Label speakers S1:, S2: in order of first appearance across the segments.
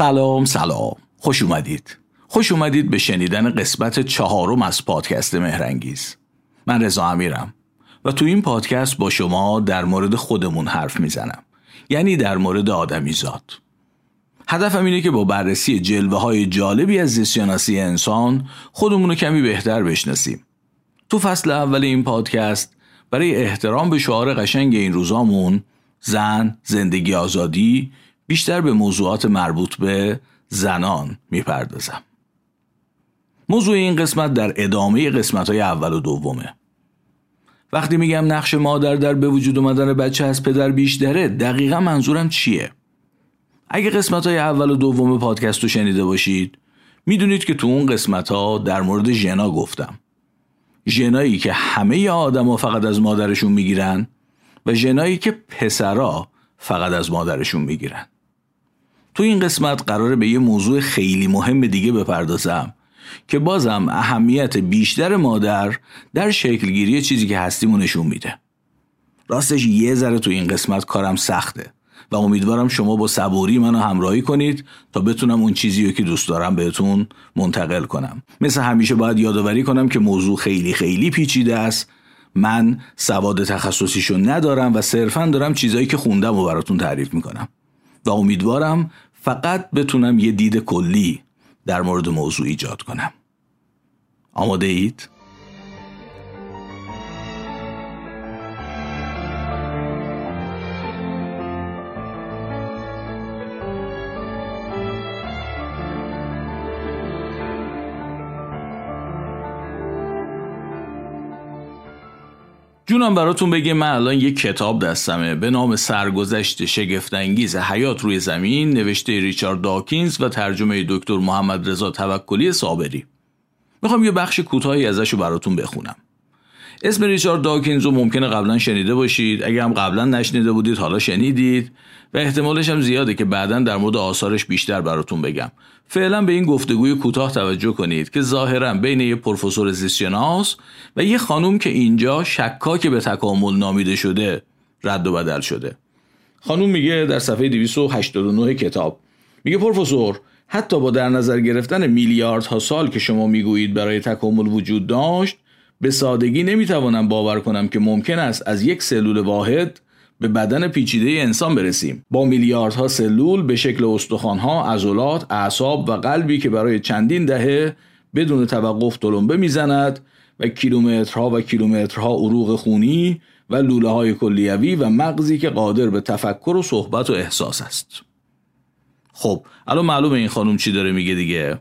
S1: سلام سلام. خوش اومدید. خوش اومدید به شنیدن قسمت چهارم از پادکست مهرنگیز. من رضا امیرم و تو این پادکست با شما در مورد خودمون حرف می‌زنم. یعنی در مورد آدمی زاد هدفم اینه که با بررسی جلوه های جالبی از زیستشناسی انسان خودمون رو کمی بهتر بشناسیم. تو فصل اول این پادکست برای احترام به شعار قشنگ این روزامون زن، زندگی آزادی بیشتر به موضوعات مربوط به زنان می‌پردازم. موضوع این قسمت در ادامه قسمت های اول و دومه. وقتی میگم نقش مادر در به وجود اومدن بچه از پدر بیشتره دقیقا منظورم چیه؟ اگه قسمت های اول و دوم پادکست رو شنیده باشید می‌دونید که تو اون قسمت ها در مورد ژنا گفتم. ژنایی که همه آدما فقط از مادرشون می‌گیرن و ژنایی که پسرا فقط از مادرشون می‌گیرن. تو این قسمت قراره به یه موضوع خیلی مهم دیگه بپردازم که بازم اهمیت بیشتر مادر در شکلگیری چیزی که هستیمو نشون میده. راستش یه ذره تو این قسمت کارم سخته و امیدوارم شما با صبوری منو همراهی کنید تا بتونم اون چیزی رو که دوست دارم بهتون منتقل کنم. مثل همیشه باید یادآوری کنم که موضوع خیلی خیلی پیچیده است. من سواد تخصصیشو ندارم و صرفا دارم چیزایی که خوندم و براتون تعریف می‌کنم. و امیدوارم فقط بتونم یه دید کلی در مورد موضوع ایجاد کنم آماده اید؟ جونم براتون بگه من الان یه کتاب دستمه. به نام سرگذشت شگفتانگیز حیات روی زمین نوشته ریچارد داکینز و ترجمه دکتر محمد رضا توکلی صابری. می‌خوام یه بخش کوتاهی ازش رو براتون بخونم. اسم ریچارد داکینز رو ممکنه قبلا شنیده باشید. اگر هم قبلا نشنیده بودید حالا شنیدید. و احتمالش هم زیاده که بعدا در مورد آثارش بیشتر براتون بگم. فعلا به این گفتگوی کوتاه توجه کنید که ظاهرا بین یه پروفسور زیستشناس و یه خانوم که اینجا شکاک به تکامل نامیده شده رد و بدل شده. خانوم میگه در صفحه 289 کتاب میگه پروفسور حتی با در نظر گرفتن میلیاردها سال که شما می‌گویید برای تکامل وجود داشت به سادگی نمی‌توانم باور کنم که ممکن است از یک سلول واحد به بدن پیچیده انسان برسیم با میلیاردها سلول به شکل استخوانها، عضلات، اعصاب و قلبی که برای چندین دهه بدون توقف تلمبه می‌زند و کیلومترها و کیلومترها عروق خونی و لوله های کلیوی و مغزی که قادر به تفکر و صحبت و احساس است. خب الان معلومه این خانم چی داره میگه دیگه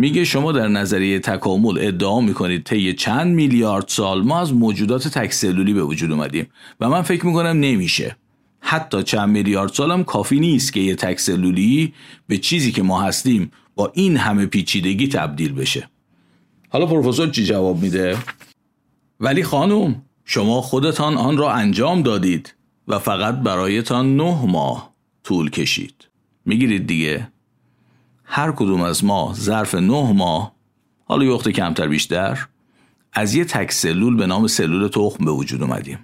S1: میگه شما در نظریه تکامل ادعا می‌کنید طی چند میلیارد سال ما از موجودات تکسلولی به وجود اومدیم و من فکر می‌کنم نمیشه. حتی چند میلیارد سال هم کافی نیست که یه تکسلولی به چیزی که ما هستیم با این همه پیچیدگی تبدیل بشه. حالا پروفسور چی جواب میده؟ ولی خانم شما خودتان آن را انجام دادید و فقط برایتان نه ماه طول کشید. می‌گیرید دیگه. هر کدوم از ما ظرف نه ماه حالا یه کمتر بیشتر از یه تک سلول به نام سلول تخم به وجود اومدیم.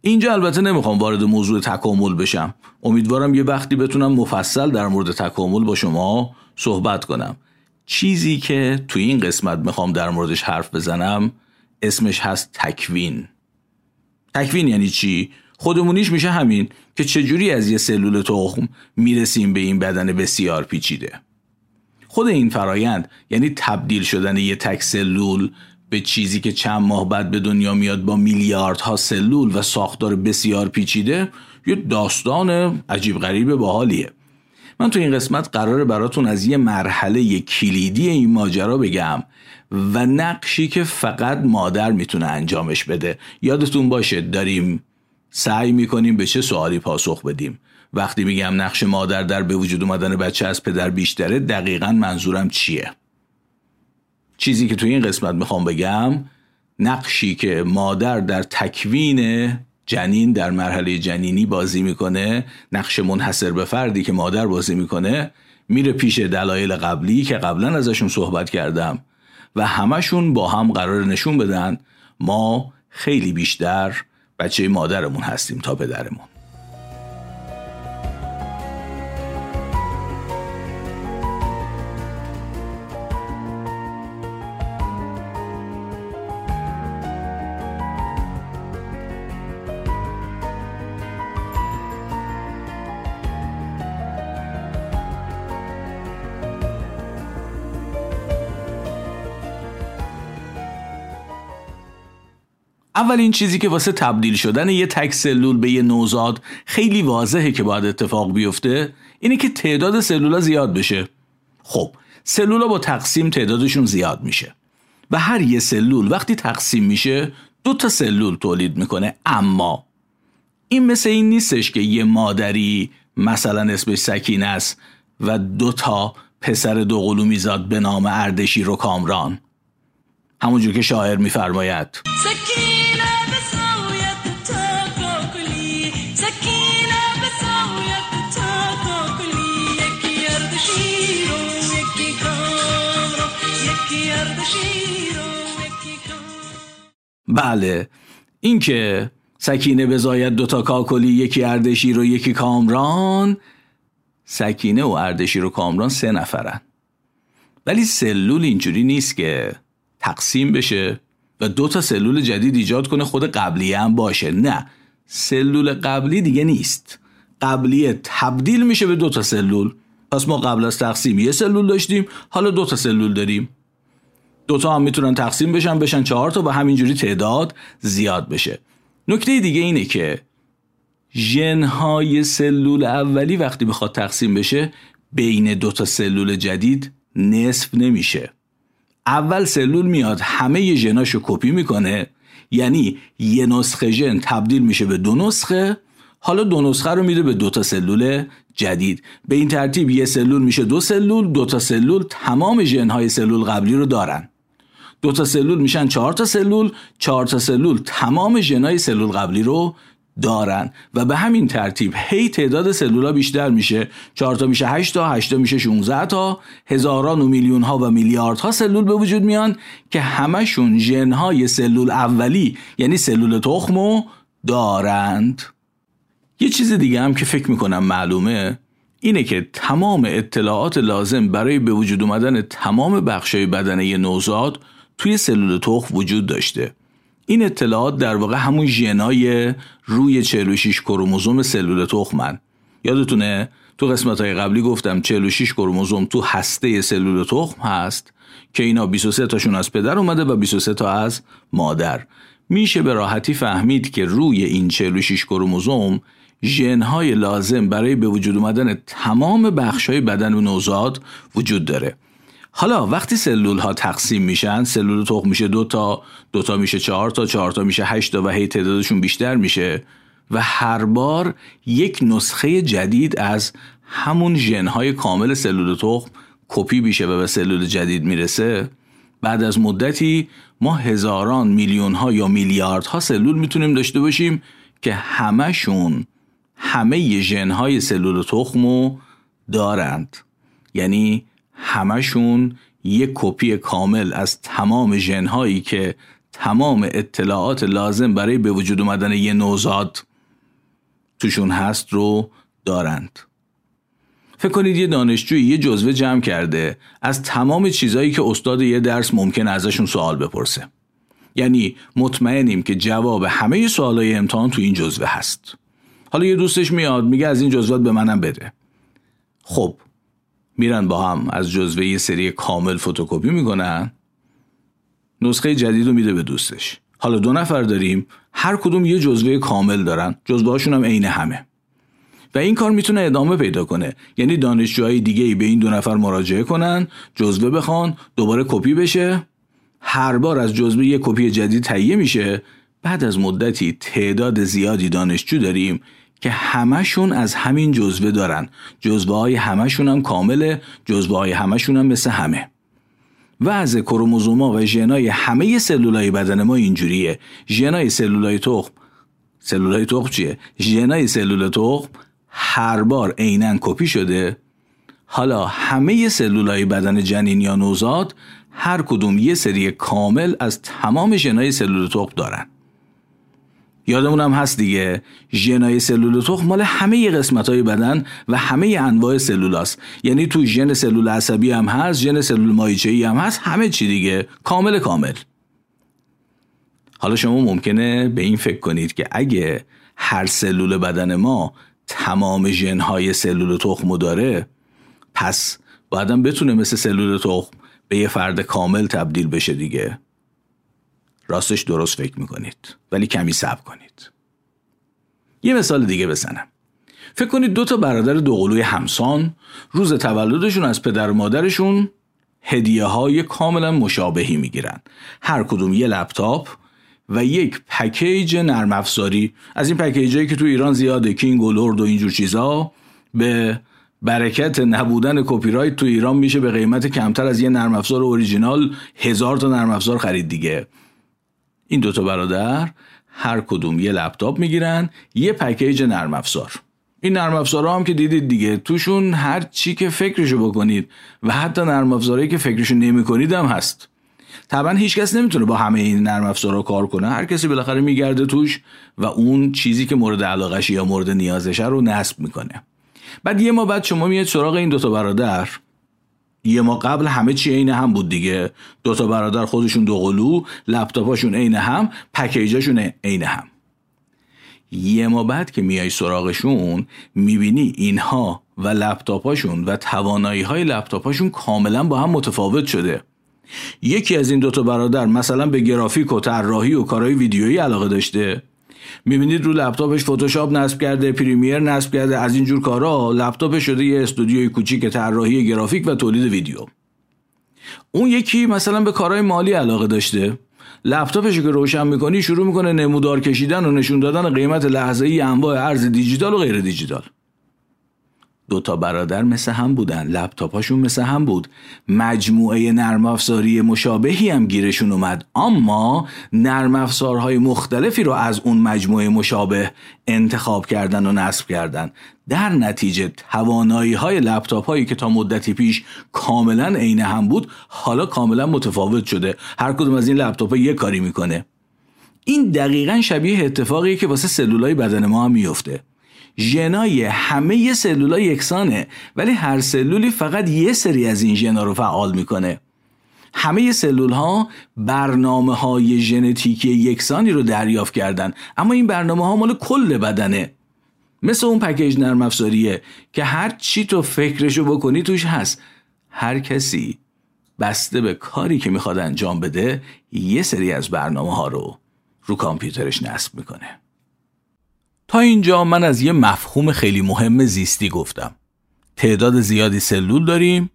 S1: اینجا البته نمی‌خوام وارد موضوع تکامل بشم. امیدوارم یه وقتی بتونم مفصل در مورد تکامل با شما صحبت کنم. چیزی که تو این قسمت می‌خوام در موردش حرف بزنم اسمش هست تکوین. تکوین یعنی چی؟ خودمونیش میشه همین که چجوری از یه سلول تخم می‌رسیم به این بدن بسیار پیچیده. خود این فرایند یعنی تبدیل شدن یه تک سلول به چیزی که چند ماه بعد به دنیا میاد با میلیاردها سلول و ساختار بسیار پیچیده یه داستان عجیب غریب باحالیه. من تو این قسمت قراره براتون از یه مرحله کلیدی این ماجرا بگم و نقشی که فقط مادر می‌تونه انجامش بده. یادتون باشه داریم سعی می‌کنیم به چه سوالی پاسخ بدیم. وقتی میگم نقش مادر در به وجود اومدن بچه از پدر بیشتره دقیقا منظورم چیه؟ چیزی که توی این قسمت می‌خوام بگم نقشی که مادر در تکوین جنین در مرحله جنینی بازی می‌کنه نقش منحصر به فردی که مادر بازی می‌کنه میره پیش دلایل قبلی که قبلا ازشون صحبت کردم و همشون با هم قرار نشون بدن ما خیلی بیشتر بچه مادرمون هستیم تا پدرمون. اولین چیزی که واسه تبدیل شدن یه تک سلول به یه نوزاد خیلی واضحه که باید اتفاق بیفته اینه که تعداد سلولا زیاد بشه. خب سلولا با تقسیم تعدادشون زیاد میشه. و هر یه سلول وقتی تقسیم میشه دو تا سلول تولید می‌کنه. اما این مثل این نیستش که یه مادری مثلا اسمش سکینه است و دو تا پسر دو قلومی زاد به نام اردشی رو کامران. همونجور که شاعر میفرماید. بله. اینکه سکینه بزاید دوتا کاکلی یکی اردشیر و یکی کامران. سکینه و اردشیر و کامران سه نفرن. ولی سلول اینجوری نیست که تقسیم بشه و دو تا سلول جدید ایجاد کنه خود قبلیه هم باشه. نه. سلول قبلی دیگه نیست. قبلیه تبدیل میشه به دو تا سلول. پس ما قبل از تقسیم یه سلول داشتیم حالا دو تا سلول داریم. دوتا هم می‌تونن تقسیم بشن بشن چهار تا و همینجوری تعداد زیاد بشه. نکته دیگه اینه که ژنهای سلول اولی وقتی بخواد تقسیم بشه بین دو تا سلول جدید نصف نمیشه. اول سلول میاد همه ژناشو کپی می‌کنه یعنی یه نسخه ژن تبدیل میشه به دو نسخه حالا دو نسخه رو میده به دو تا سلول جدید. به این ترتیب یه سلول میشه دو سلول دو تا سلول تمام ژنهای سلول قبلی رو دارن. دو تا سلول میشن چهار تا سلول. چهار تا سلول تمام ژنای سلول قبلی رو دارن و به همین ترتیب هی تعداد سلولا بیشتر میشه. 4 تا میشه 8 تا 8 تا میشه 16 تا. هزاران و میلیون ها و میلیارد ها سلول به وجود میان که همشون ژن های سلول اولی یعنی سلول تخمو دارند. یه چیز دیگه هم که فکر می‌کنم معلومه اینه که تمام اطلاعات لازم برای به وجود اومدن تمام بخشای بدن یه نوزاد توی سلول تخم وجود داشته. این اطلاعات در واقع همون ژنای روی 46 کروموزوم سلول تخمن. یادتونه تو قسمت های قبلی گفتم 46 کروموزوم تو هسته سلول تخم هست که اینا 23 تاشون از پدر اومده و 23 تا از مادر. میشه به راحتی فهمید که روی این 46 کروموزوم ژنهای لازم برای به وجود اومدن تمام بخشهای بدن و نوزاد وجود داره. حالا وقتی سلول ها تقسیم میشن سلول تخم میشه دو تا دو تا میشه چهار تا چهار تا میشه هشت تا و هی تعدادشون بیشتر میشه و هر بار یک نسخه جدید از همون ژنهای کامل سلول تخم کپی میشه و به سلول جدید می‌رسه. بعد از مدتی ما هزاران میلیون ها یا میلیارد ها سلول می‌تونیم داشته باشیم که همشون همه ژنهای سلول تخمو دارند. یعنی همشون یک کپی کامل از تمام ژنهایی که تمام اطلاعات لازم برای به وجود اومدن یه نوزاد توشون هست رو دارند. فکر کنید یه دانشجوی یه جزوه جمع کرده از تمام چیزهایی که استاد یه درس ممکن ازشون سوال بپرسه. یعنی مطمئنیم که جواب همه سوالای امتحان تو این جزوه هست. حالا یه دوستش میاد میگه از این جزوات به منم بده. خب میرن با هم از جزوه یه سری کامل فتوکپی می‌کنن. نسخه جدید رو میده به دوستش. حالا دو نفر داریم هر کدوم یه جزوه کامل دارن. جزوه هاشون هم عین همه. و این کار می‌تونه ادامه پیدا کنه. یعنی دانشجوهای دیگه ای به این دو نفر مراجعه کنن جزوه بخوان دوباره کپی بشه. هر بار از جزوه یه کپی جدید تهیه میشه. بعد از مدتی تعداد زیادی دانشجو داریم که همشون از همین جزوه دارن. جزوه های همشون هم کامله جزوه های همشون هم مثل همه. وضع کروموزوما و ژنای همه سلولای بدن ما اینجوریه. ژنای سلولای تخم سلولای تخم چیه؟ ژنای سلول تخم هر بار عینا کپی شده. حالا همه سلولای بدن جنین یا نوزاد هر کدوم یه سری کامل از تمام ژنای سلول تخم دارن. یادمون هم هست دیگه. ژنای سلول تخم مال همه قسمت های بدن و همه انواع سلولاست. یعنی تو ژن سلول عصبی هم هست ژن سلول مایچه‌ای هم هست همه چی دیگه. کامل کامل. حالا شما ممکنه به این فکر کنید که اگه هر سلول بدن ما تمام ژنهای سلول تخم داره پس بعدم بتونه مثل سلول تخم به یه فرد کامل تبدیل بشه دیگه. راستش درست فکر می‌کنید ولی کمی صبر کنید. یه مثال دیگه بزنم. فکر کنید دو تا برادر دوقلوی همسان روز تولدشون از پدر و مادرشون هدیه های کاملا مشابهی می‌گیرن. هر کدوم یه لپتاپ و یک پکیج نرم افزاری. از این پکیجایی که تو ایران زیاده کینگ و لورد و اینجور چیزا به برکت نبودن کپی رایت تو ایران میشه به قیمت کمتر از یه نرم افزار اوریجینال. هزار تا نرم افزار خرید دیگه. این دوتا برادر هر کدوم یه لپتاپ می‌گیرن یه پکیج نرم افزار. این نرم افزارها هم که دیدید دیگه توشون هر چی که فکرشو بکنید و حتی نرم افزارهایی که فکرشو نمی‌کنید هم هست. طبعا هیچکس نمی‌تونه با همه این نرم افزارها کار کنه. هر کسی بالاخره میگرده توش و اون چیزی که مورد علاقش یا مورد نیازشه رو نصب می‌کنه. بعد یه ما بعد شما میاد سراغ این دوتا برادر. یه ما قبل همه چی عین هم بود دیگه. دوتا برادر خودشون دو قلو لپتاپاشون عین هم پکیجاشون عین هم. یه ما بعد که میای سراغشون می‌بینی اینها و لپتاپاشون و توانایی های لپتاپاشون کاملا با هم متفاوت شده. یکی از این دوتا برادر مثلا به گرافیک و طراحی و کارهای ویدیویی علاقه داشته. می‌بینید رو لپتاپش فتوشاپ نصب کرده پریمیر نصب کرده از اینجور کارا لپتاپش شده یه استودیوی کوچیک طراحی گرافیک و تولید ویدیو. اون یکی مثلا به کارهای مالی علاقه داشته. لپتاپش که روشن می‌کنی شروع می‌کنه نمودار کشیدن و نشون دادن قیمت لحظه ای انواع ارز دیجیتال و غیر دیجیتال. دوتا برادر مثل هم بودن لپتاپاشون مثل هم بود. مجموعه نرم افزاری مشابهی هم گیرشون اومد. اما نرم افزارهای مختلفی رو از اون مجموعه مشابه انتخاب کردن و نصب کردن. در نتیجه توانایی های لپتاپ هایی که تا مدتی پیش کاملا عین هم بود حالا کاملا متفاوت شده. هر کدوم از این لپتاپ یه کاری می‌کنه. این دقیقا شبیه اتفاقی که واسه سلولای بدن ما هم میفته ژنای همه سلولا یکسانه ولی هر سلولی فقط یه سری از این ژنا رو فعال می‌کنه. همه سلول ها برنامه های ژنتیکی یکسانی رو دریافت کردن اما این برنامه ها مال کل بدنه. مثل اون پکیج نرم افزاریه که هر چی تو فکرشو بکنی توش هست. هر کسی بسته به کاری که می‌خواد انجام بده یه سری از برنامه ها رو رو کامپیوترش نصب می‌کنه. تا اینجا من از یه مفهوم خیلی مهم زیستی گفتم. تعداد زیادی سلول داریم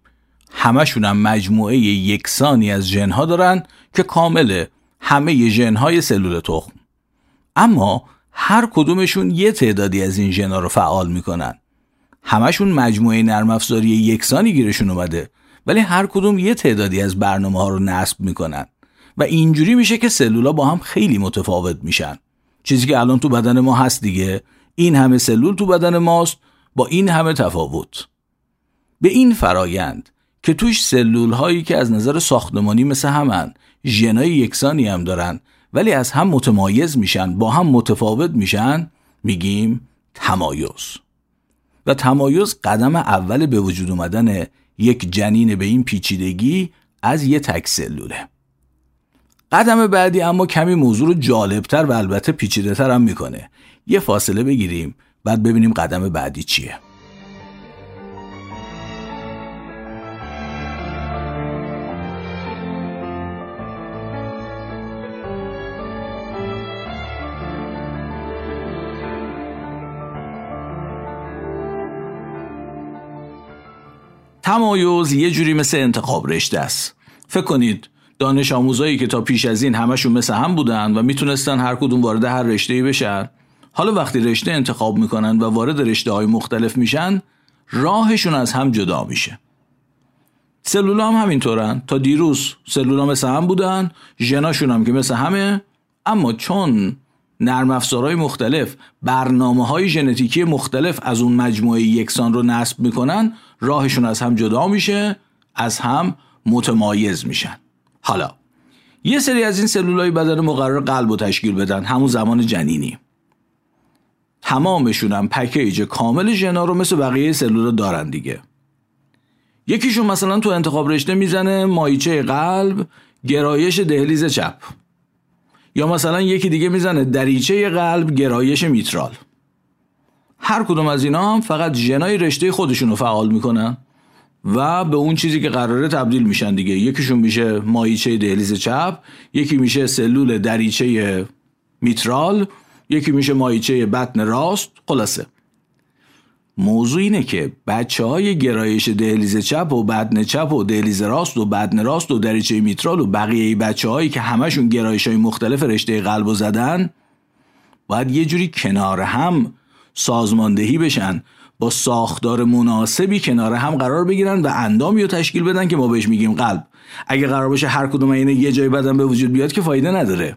S1: همشون هم مجموعه یکسانی از ژنها دارن که کامله همه ژنهای سلول تخم. اما هر کدومشون یه تعدادی از این ژنها رو فعال می‌کنن. همشون مجموعه نرم افزاری یکسانی گیرشون اومده ولی هر کدوم یه تعدادی از برنامه ها رو نصب می‌کنن. و اینجوری میشه که سلولا با هم خیلی متفاوت میشن. چیزی که الان تو بدن ما هست دیگه. این همه سلول تو بدن ماست با این همه تفاوت. به این فرایند که توش سلول هایی که از نظر ساختمانی مثل همن ژنای یکسانی هم دارن ولی از هم متمایز میشن با هم متفاوت میشن میگیم تمایز. و تمایز قدم اول به وجود اومدن یک جنین به این پیچیدگی از یه تک سلوله. قدم بعدی اما کمی موضوع رو جالبتر و البته پیچیده تر هم می‌کنه. یه فاصله بگیریم بعد ببینیم قدم بعدی چیه. تمایز یه جوری مثل انتخاب رشته است. فکر کنید دانش آموزایی که تا پیش از این همشون مثل هم بودن و می‌تونستن هر کدوم وارد هر رشته بشن حالا وقتی رشته انتخاب می‌کنن و وارد رشته های مختلف میشن راهشون از هم جدا میشه. سلولا هم همینطورن. تا دیروز سلولا مثل هم بودن ژناشون هم که مثل همه اما چون نرم افزارهای مختلف برنامه های ژنتیکی مختلف از اون مجموعه یکسان رو نصب می‌کنن راهشون از هم جدا میشه از هم متمایز میشن. حالا یه سری از این سلولای بدن مقرر قلب رو تشکیل بدن. همون زمان جنینی. تمامشون هم پکیج کامل ژنا رو مثل بقیه سلولا دارن دیگه. یکیشون مثلا تو انتخاب رشته می‌زنه مایچه قلب گرایش دهلیز چپ. یا مثلا یکی دیگه می‌زنه دریچه قلب گرایش میترال. هر کدوم از اینا هم فقط ژنای رشته خودشون رو فعال می‌کنن. و به اون چیزی که قراره تبدیل میشن دیگه. یکیشون میشه مایچه دهلیز چپ یکی میشه سلول دریچه میترال یکی میشه مایچه بطن راست. خلاصه. موضوع اینه که بچه های گرایش دهلیز چپ و بدن چپ و دهلیز راست و بدن راست و دریچه میترال و بقیه بچه هایی که همشون گرایش های مختلف رشته قلب و زدن باید یه جوری کنار هم سازماندهی بشن. با ساختار مناسبی کنار هم قرار بگیرن و اندامی رو تشکیل بدن که ما بهش میگیم قلب. اگه قرار باشه هر کدوم اینه یه جای بدن به وجود بیاد که فایده نداره.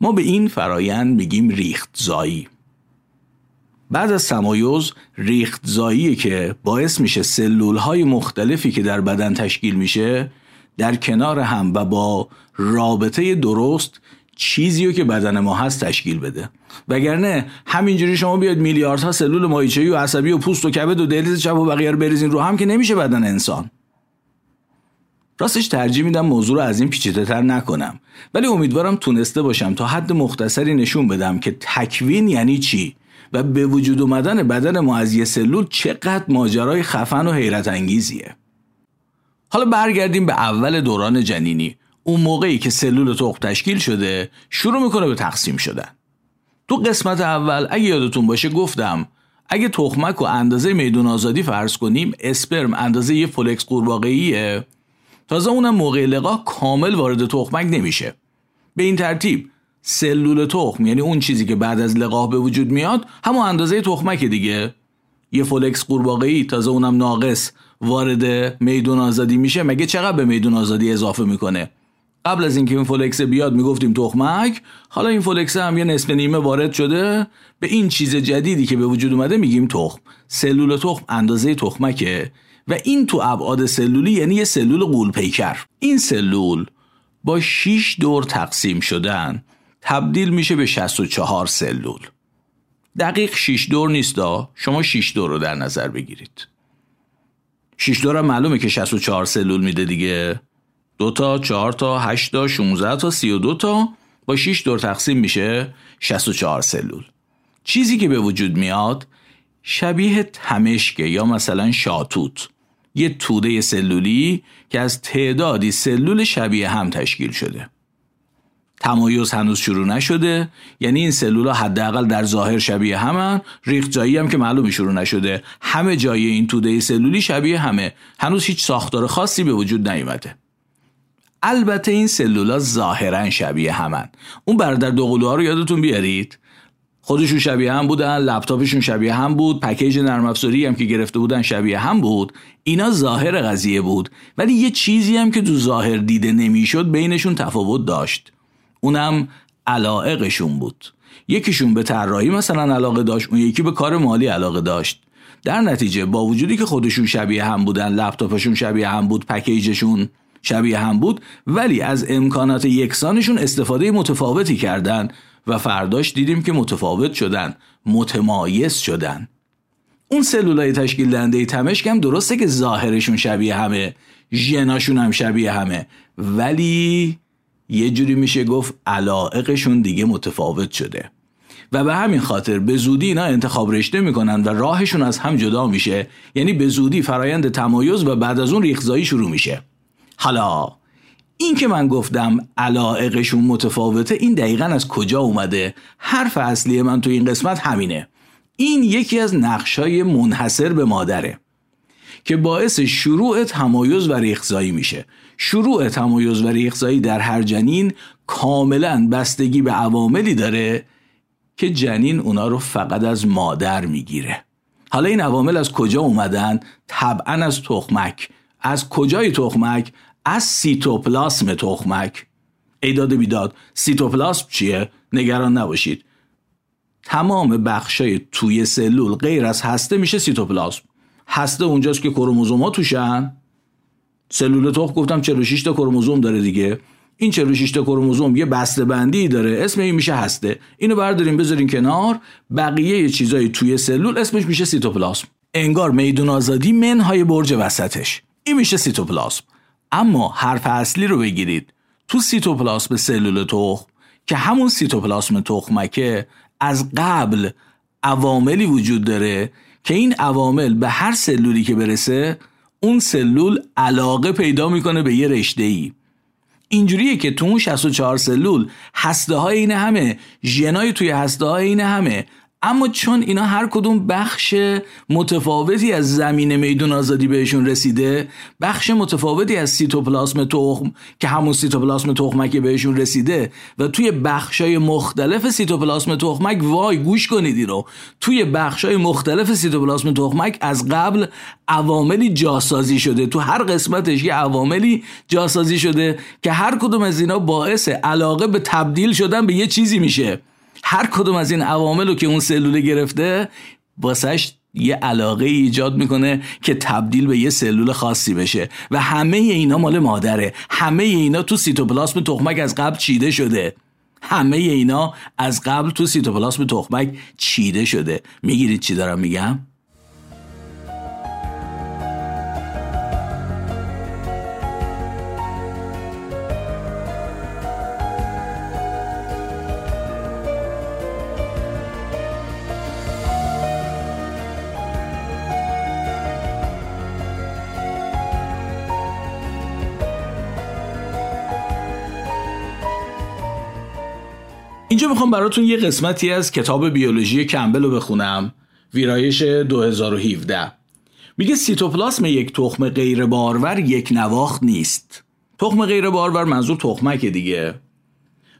S1: ما به این فرایند میگیم ریخت زایی بعد از تمایز ریخت زایی که باعث میشه سلول های مختلفی که در بدن تشکیل میشه در کنار هم و با رابطه درست چیزی رو که بدن ما هست تشکیل بده. وگرنه همینجوری شما بیاد میلیاردها سلول مایچه‌ای و عصبی و پوست و کبد و دهلیز چپ و بقیه رو بریزین رو هم که نمیشه بدن انسان. راستش ترجیح میدم موضوع رو از این پیچیده تر نکنم. ولی امیدوارم تونسته باشم تا حد مختصری نشون بدم که تکوین یعنی چی و به وجود اومدن بدن ما از یه سلول چقدر ماجرای خفن و حیرت انگیزیه. حالا برگردیم به اول دوران جنینی. اون موقعی که سلول تخم تشکیل شده شروع می‌کنه به تقسیم شدن. تو قسمت اول اگه یادتون باشه گفتم اگه تخمک و اندازه میدون آزادی فرض کنیم اسپرم اندازه یه فلکس قورباغه‌ایه. تازه اونم موقع لقاح کامل وارد تخمک نمیشه. به این ترتیب سلول تخم یعنی اون چیزی که بعد از لقاح به وجود میاد همون اندازه تخمک دیگه. یه فولکس قورباغه‌ای تازه اونم ناقص وارد میدون آزادی میشه مگه چقدر به میدون آزادی اضافه می‌کنه؟ قبل از اینکه این فولکس بیاد می‌گفتیم تخمک حالا این فولکس هم یه نصف نیمه وارد شده به این چیز جدیدی که به وجود اومده میگیم تخم. سلول تخم اندازه تخمکه و این تو ابعاد سلولی یعنی یه سلول غول پیکر. این سلول با 6 دور تقسیم شدن تبدیل میشه به 64 سلول. دقیق 6 دور نیست شما 6 دور رو در نظر بگیرید. 6 دور هم معلومه که 64 سلول میده دیگه. دو تا چهار تا هشت تا 16 تا 32 تا. با 6 دور تقسیم میشه 64 سلول. چیزی که به وجود میاد شبیه تمشکه یا مثلا شاتوت. یه توده سلولی که از تعدادی سلول شبیه هم تشکیل شده. تمایز هنوز شروع نشده. یعنی این سلول ها حداقل در ظاهر شبیه همن. ریخت جایی هم که معلوم شروع نشده. همه جای این توده سلولی شبیه همه. هنوز هیچ ساختار خاصی به وجود نیومده. البته این سلولا ظاهرا شبیه همن. اون برادر دوقلوها رو یادتون بیارید؟ خودشون شبیه هم بودن لپتاپشون شبیه هم بود پکیج نرم افزاری هم که گرفته بودن شبیه هم بود. اینا ظاهر قضیه بود. ولی یه چیزی هم که تو ظاهر دیده نمی‌شد بینشون تفاوت داشت. اونم علائقشون بود. یکیشون به طراحی مثلا علاقه داشت اون یکی به کار مالی علاقه داشت. در نتیجه با وجودی که خودشون شبیه هم بودن لپتاپشون شبیه هم بود پکیجشون شبیه هم بود ولی از امکانات یکسانشون استفاده متفاوتی کردن و فرداش دیدیم که متفاوت شدن متمایز شدن. اون سلولای تشکیل دهنده تمشک هم درسته که ظاهرشون شبیه همه ژناشون هم شبیه همه ولی یه جوری میشه گفت علائقشون دیگه متفاوت شده. و به همین خاطر به زودی اینا انتخاب رشته می‌کنن و راهشون از هم جدا میشه یعنی به زودی فرایند تمایز و بعد از اون ریخزایی شروع میشه. حالا این که من گفتم علائقشون متفاوته این دقیقا از کجا اومده؟ حرف اصلی من تو این قسمت همینه. این یکی از نقشای منحصر به مادره که باعث شروع تمایز و ریخزایی میشه. شروع تمایز و ریخزایی در هر جنین کاملا بستگی به عواملی داره که جنین اونا رو فقط از مادر می‌گیره. حالا این عوامل از کجا اومدن؟ طبعا از تخمک. از کجای تخمک؟ از سیتوپلاسم تخمک. ایداد بیداد سیتوپلاسم چیه؟ نگران نباشید. تمام بخشای توی سلول غیر از هسته میشه سیتوپلاسم هسته اونجاست که کروموزوم ها توشن. سلول تخم گفتم 46 تا کروموزوم داره دیگه. این 46 تا کروموزوم یه بسته بندی داره. اسم این میشه هسته. اینو برداریم بذارین کنار. بقیه چیزای توی سلول اسمش میشه سیتوپلاسم انگار میدون آزادی منهای برج وسطش. این میشه سیتوپلاسم اما حرف اصلی رو بگیرید. تو سیتوپلاسم سلول تخم که همون سیتوپلاسم تخمکه از قبل عواملی وجود داره که این عوامل به هر سلولی که برسه اون سلول علاقه پیدا می‌کنه به یه رشته ای اینجوریه که تو اون 64 سلول هسته های این همه ژنای توی هسته های این همه اما چون اینا هر کدوم بخش متفاوتی از زمین میدون آزادی بهشون رسیده بخش متفاوتی از سیتوپلاسم تخم که همون سیتوپلاسم تخمک بهشون رسیده و توی بخشای مختلف سیتوپلاسم تخمک وای گوش کنید رو توی بخشای مختلف سیتوپلاسم تخمک از قبل عواملی جاسازی شده. تو هر قسمتش یه عواملی جاسازی شده که هر کدوم از اینا باعث علاقه به تبدیل شدن به یه چیزی میشه. هر کدوم از این عوامل رو که اون سلول گرفته واسش یه علاقه ایجاد می‌کنه که تبدیل به یه سلول خاصی بشه. و همه اینا مال مادره. همه اینا تو سیتوپلاسم تخمک از قبل چیده شده. همه اینا از قبل تو سیتوپلاسم تخمک چیده شده. می‌گیرید چی دارم میگم؟ می‌خوام براتون یه قسمتی از کتاب بیولوژی کمبل رو بخونم. ویرایش 2017 میگه سیتوپلاسم یک تخم غیر بارور یک نواخت نیست. تخم غیر بارور منظور تخمک دیگه.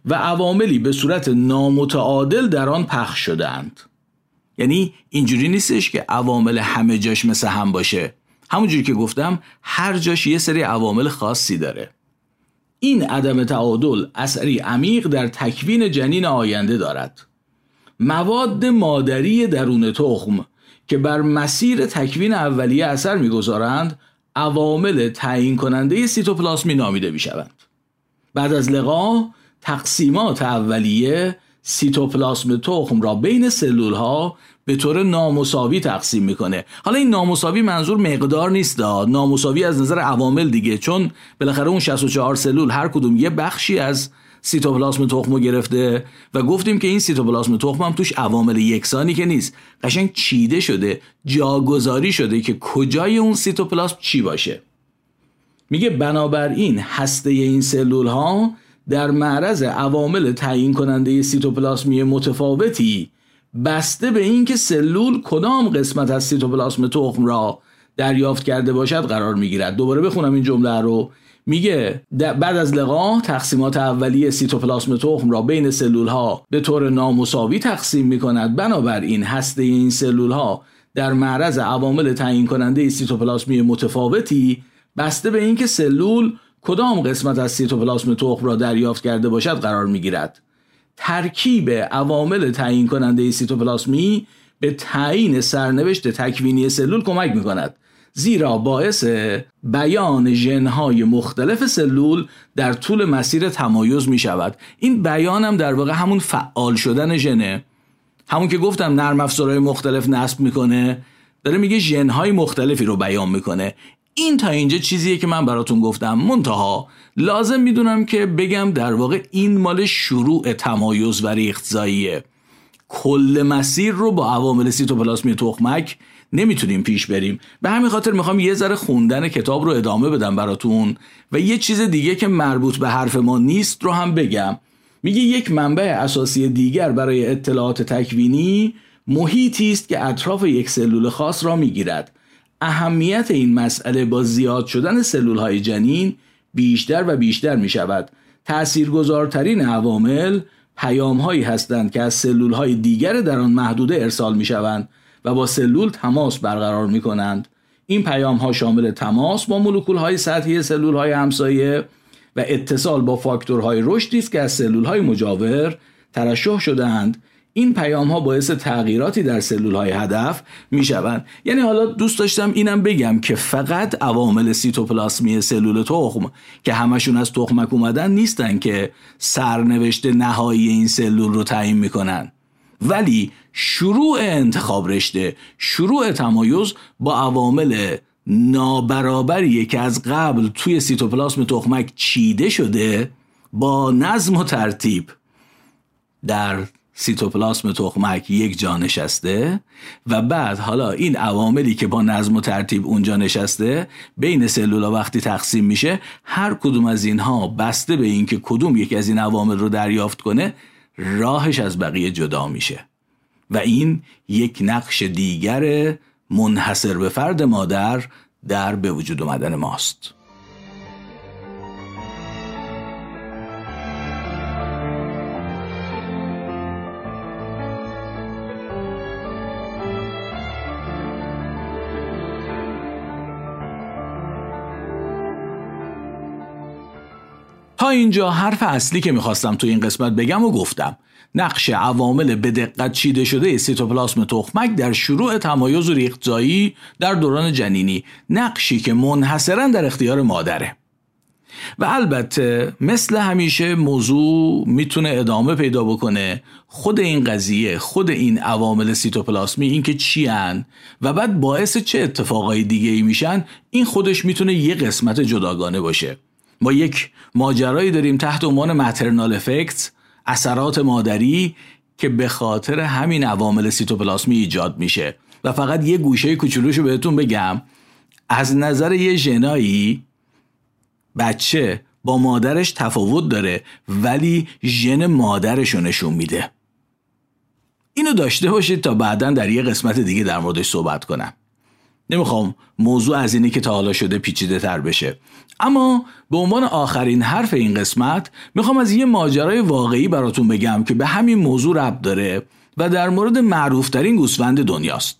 S1: و عواملی به صورت نامتعادل در آن پخش شدند یعنی اینجوری نیستش که عوامل همه جاش مثل هم باشه. همونجوری که گفتم هر جاش یه سری عوامل خاصی داره. این عدم تعادل اثری عمیق در تکوین جنین آینده دارد مواد مادری درون تخم که بر مسیر تکوین اولیه اثر می‌گذارند عوامل تعیین کننده سیتوپلاسمی نامیده می شوند. بعد از لقا تقسیمات اولیه سیتوپلاسم تخم را بین سلول ها به طور نامساوی تقسیم می‌کنه. حالا این نامساوی منظور مقدار نیست نامساوی از نظر عوامل دیگه چون بالاخره اون 64 سلول هر کدوم یه بخشی از سیتوپلاسم تخم رو گرفته و گفتیم که این سیتوپلاسم تخم هم توش عوامل یکسانی که نیست. قشنگ چیده شده جاگذاری شده که کجای اون سیتوپلاسم چی باشه. میگه بنابراین هسته این سلول ها در معرض عوامل تعیین کننده سیتوپلاسمی متفاوتی بسته به اینکه سلول کدام قسمت از سیتوپلاسم تخم را دریافت کرده باشد قرار می‌گیرد. دوباره بخونم این جمله رو. میگه بعد از لقا تقسیمات اولیه سیتوپلاسم تخم را بین سلول ها به طور نامساوی تقسیم می کند بنابراین هسته این سلول ها در معرض عوامل تعیین کننده سیتوپلاسمی متفاوتی بسته به اینکه سلول کدام قسمت از سیتوپلاسم تخم را دریافت کرده باشد قرار می گیرد ترکیب عوامل تعیین کننده سیتوپلاسمی به تعیین سرنوشت تکوینی سلول کمک می کند زیرا باعث بیان ژنهای مختلف سلول در طول مسیر تمایز می شود این بیان هم در واقع همون فعال شدن ژنه. همون که گفتم نرم افزارهای مختلف نصب می‌کنه داره میگه ژنهای مختلفی رو بیان می‌کنه. این تا اینجا چیزیه که من براتون گفتم. منتها لازم می‌دونم که بگم در واقع این مال شروع تمایز و ریختزاییه. کل مسیر رو با عوامل سیتوپلاسمی تخمک نمی‌تونیم پیش بریم. به همین خاطر می‌خوام یه ذره خوندن کتاب رو ادامه بدم براتون و یه چیز دیگه که مربوط به حرف ما نیست رو هم بگم. میگه یک منبع اساسی دیگر برای اطلاعات تکوینی محیطی است که اطراف یک سلول خاص را می‌گیرد. اهمیت این مسئله با زیاد شدن سلول های جنین بیشتر و بیشتر می شود تأثیرگذارترین عوامل پیام هایی هستند که از سلول های دیگر در آن محدوده ارسال می شوند و با سلول تماس برقرار می کنند این پیام ها شامل تماس با مولکول های سطحی سلول های همسایه و اتصال با فاکتورهای رشدی است که از سلول های مجاور ترشح شدهاند این پیام ها باعث تغییراتی در سلول های هدف می شوند یعنی حالا دوست داشتم اینم بگم که فقط عوامل سیتوپلاسمی سلول تخم که همشون از تخمک اومدن نیستن که سرنوشت نهایی این سلول رو تعیین می‌کنن. ولی شروع انتخاب رشته شروع تمایز با عوامل نابرابریه که از قبل توی سیتوپلاسم تخمک چیده شده با نظم و ترتیب در سیتوپلاسم تخمک یک جا نشسته و بعد حالا این عواملی که با نظم و ترتیب اونجا نشسته بین سلولا وقتی تقسیم میشه هر کدوم از اینها بسته به اینکه کدوم یکی از این عوامل رو دریافت کنه راهش از بقیه جدا میشه. و این یک نقش دیگر منحصر به فرد مادر در به وجود اومدن ماست. تا اینجا حرف اصلی که می‌خواستم تو این قسمت بگم و گفتم. نقش عوامل به دقت چیده شده سیتوپلاسم تخمک در شروع تمایز و ریختزایی در دوران جنینی نقشی که منحصرا در اختیار مادره. و البته مثل همیشه موضوع می‌تونه ادامه پیدا بکنه. خود این قضیه خود این عوامل سیتوپلاسمی این که چی هن و بعد باعث چه اتفاقای دیگه ای میشن این خودش می‌تونه یه قسمت جداگانه باشه. ما یک ماجرایی داریم تحت عنوان مترنال افکت اثرات مادری که به خاطر همین عوامل سیتوپلاسمی ایجاد میشه. و فقط یه گوشه کوچولوشو بهتون بگم. از نظر یه ژنایی بچه با مادرش تفاوت داره ولی ژن مادرش نشون میده. اینو داشته باشید تا بعدا در یه قسمت دیگه در موردش صحبت کنم. نمی‌خوام موضوع از اینی که تا حالا شده پیچیده تر بشه. اما به عنوان آخرین حرف این قسمت می‌خوام از یه ماجرای واقعی براتون بگم که به همین موضوع ربط داره و در مورد معروفترین گوسفند دنیاست.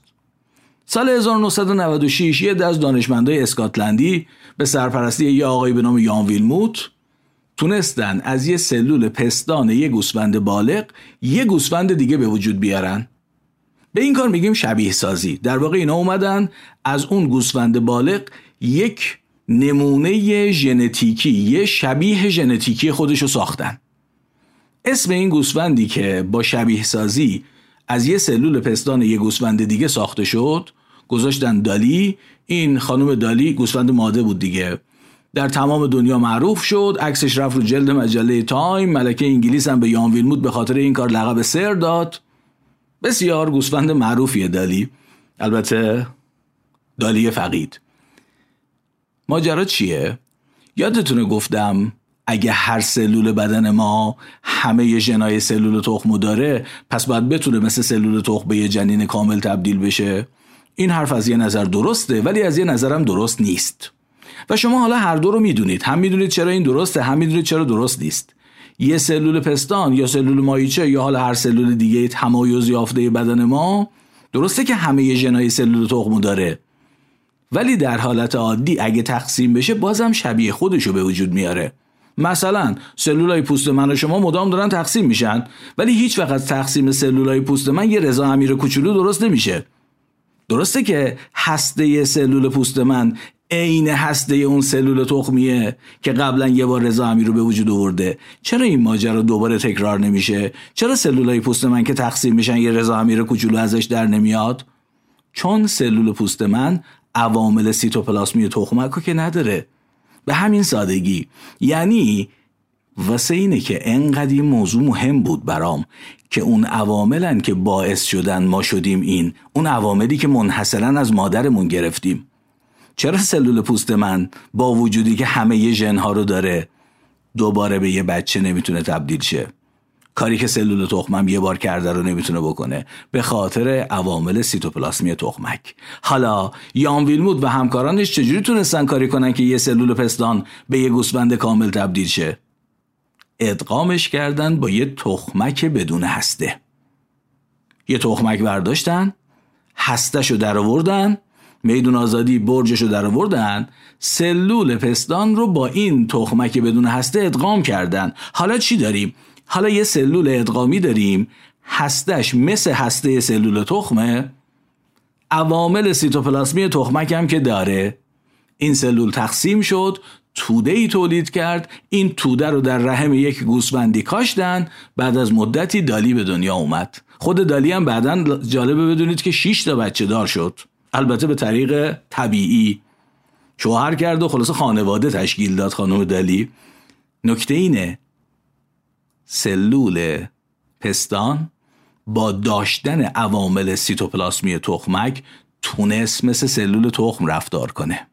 S1: سال 1996 یه از دانشمندای اسکاتلندی به سرپرستی یه آقایی به نام یان ویلموت تونستن از یه سلول پستان یه گوسفند بالغ یه گوسفند دیگه به وجود بیارن. به این کار میگیم شبیه سازی در واقع اینا اومدن از اون گوسفند بالغ یک نمونه ژنتیکی یه شبیه ژنتیکی خودشو ساختن. اسم این گوسفندی که با شبیه سازی از یه سلول پستان یه گوسفند دیگه ساخته شد گذاشتن دالی. این خانم دالی گوسفند ماده بود دیگه. در تمام دنیا معروف شد عکسش رفت رو جلد مجله تایم. ملکه انگلیس هم به یان ویلموت به خاطر این کار لقب سر داد. بسیار گوسفند معروفیه دالی. البته دالی فقید. ماجرا چیه؟ یادتونه گفتم اگه هر سلول بدن ما همه ژنای سلول تخمو داره پس باید بتونه مثل سلول تخم به یه جنین کامل تبدیل بشه. این حرف از یه نظر درسته ولی از یه نظرم درست نیست. و شما حالا هر دو رو می‌دونید. هم می‌دونید چرا این درسته هم می‌دونید چرا درست نیست. یه سلول پستان یا سلول مایچه یا حالا هر سلول دیگه تمایز یافته بدن ما درسته که همه ژنای سلول تخمو داره. ولی در حالت عادی اگه تقسیم بشه بازم شبیه خودشو به وجود میاره. مثلا سلولای پوست من و شما مدام دارن تقسیم میشن ولی هیچ وقت تقسیم سلولای پوست من یه رضا امیر کوچولو درست نمیشه. درسته که هسته سلول پوست من عین هسته اون سلول تخمیه که قبلا یه بار رضا امیر رو به وجود آورده. چرا این ماجرا دوباره تکرار نمیشه؟ چرا سلولای پوست من که تقسیم میشن یه رضا امیر کوچولو ازش در نمیاد؟ چون سلول پوست من عوامل سیتوپلاسمی تخمک که نداره. به همین سادگی. یعنی واسه اینه که انقدر موضوع مهم بود برام که اون عواملن که باعث شدن ما شدیم این اون عواملی که منحصرا از مادرمون گرفتیم. چرا سلول پوست من با وجودی که همه ی ژنها رو داره دوباره به یه بچه نمی‌تونه تبدیل شه؟ کاری که سلول تخمم یه بار کرده رو نمی‌تونه بکنه. به خاطر عوامل سیتوپلاسمی تخمک. حالا یان ویلمود و همکارانش چجوری تونستن کاری کنن که یه سلول پستان به یه گوسفند کامل تبدیل شه؟ ادغامش کردن با یه تخمک بدون هسته. یه تخمک برداشتن هستش رو در آوردن میدون آزادی برجش رو در آوردن سلول پستان رو با این تخمک بدون هسته ادغام کردن. حالا چی داریم؟ حالا یه سلول ادغامی داریم هستش مثل هسته سلول تخمه. عوامل سیتوپلاسمی تخمک هم که داره. این سلول تقسیم شد توده ای تولید کرد این توده رو در رحم یک گوسفندی کاشتن بعد از مدتی دالی به دنیا اومد. خود دالی هم بعدا جالبه بدونید که 6 تا بچه دار شد. البته به طریق طبیعی. شوهر کرد و خلاص خانواده تشکیل داد خانم دالی. نکته اینه سلول پستان با داشتن عوامل سیتوپلاسمی تخمک تونست مثل سلول تخم رفتار کنه.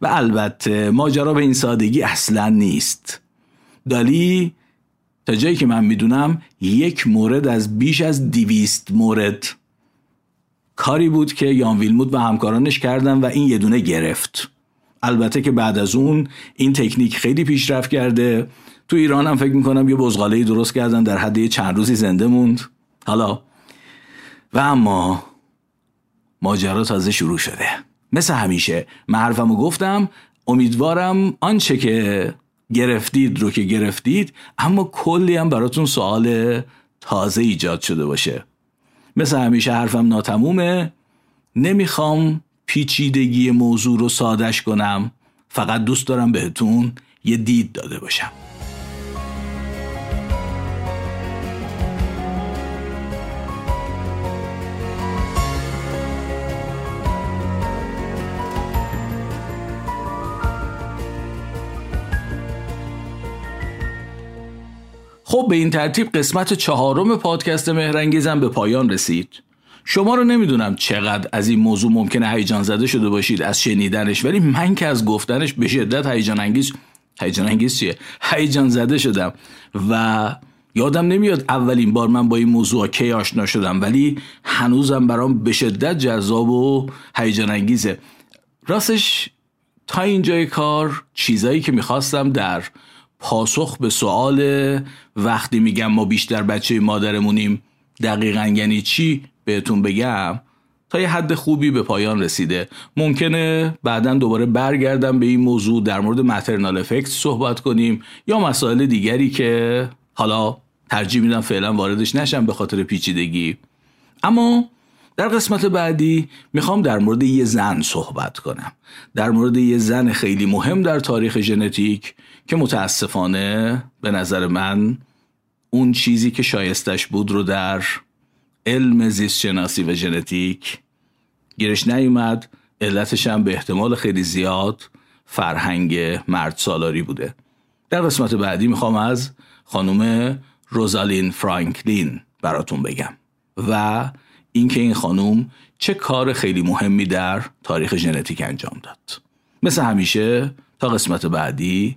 S1: و البته ماجرا به این سادگی اصلا نیست. دالی تا جایی که من می‌دونم یک مورد از بیش از دیویست مورد کاری بود که یان ویلموت و همکارانش کردن و این یه دونه گرفت. البته که بعد از اون این تکنیک خیلی پیشرفت کرده. تو ایران هم فکر می‌کنم یه بزغاله درست کردن در حد چند روزی زنده موند. حالا. و اما ماجرا تازه شروع شده. مثل همیشه. من گفتم امیدوارم آنچه که گرفتید رو که گرفتید اما کلی هم براتون سوال تازه ایجاد شده باشه. مثل همیشه حرفم ناتمومه. نمی‌خوام پیچیدگی موضوع رو سادش کنم. فقط دوست دارم بهتون یه دید داده باشم. خب به این ترتیب قسمت چهارم پادکست مهرنگیزم به پایان رسید. شما رو نمی‌دونم چقدر از این موضوع ممکنه هیجان زده شده باشید از شنیدنش ولی من که از گفتنش به شدت هیجان انگیز هیجان انگیز چیه؟ هیجان زده شدم و یادم نمیاد اولین بار من با این موضوع کی آشنا شدم ولی هنوزم برام به شدت جذاب و هیجان انگیزه. راستش تا اینجای کار چیزایی که می‌خواستم در پاسخ به سوال وقتی میگم ما بیشتر بچه مادرمونیم دقیقا یعنی چی؟ بهتون بگم تا یه حد خوبی به پایان رسیده. ممکنه بعدا دوباره برگردم به این موضوع در مورد مترنال افکت صحبت کنیم یا مسائل دیگری که حالا ترجیح میدم فعلا واردش نشم به خاطر پیچیدگی. اما در قسمت بعدی می‌خوام در مورد یه زن صحبت کنم. در مورد یه زن خیلی مهم در تاریخ ژنتیک که متاسفانه به نظر من اون چیزی که شایستش بود رو در علم زیست شناسی و ژنتیک گیرش نیومد. علتش هم به احتمال خیلی زیاد فرهنگ مرد سالاری بوده. در قسمت بعدی می‌خوام از خانم روزالین فرانکلین براتون بگم و اینکه این خانم چه کار خیلی مهمی در تاریخ ژنتیک انجام داد. مثل همیشه تا قسمت بعدی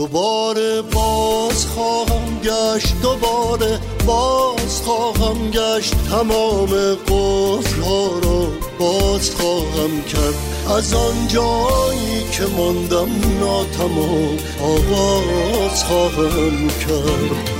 S2: دوباره باز خواهم گشت دوباره باز خواهم گشت. تمام قفل ها را باز خواهم کرد. از آن جایی که ماندم ناتمام آواز خواهم کرد.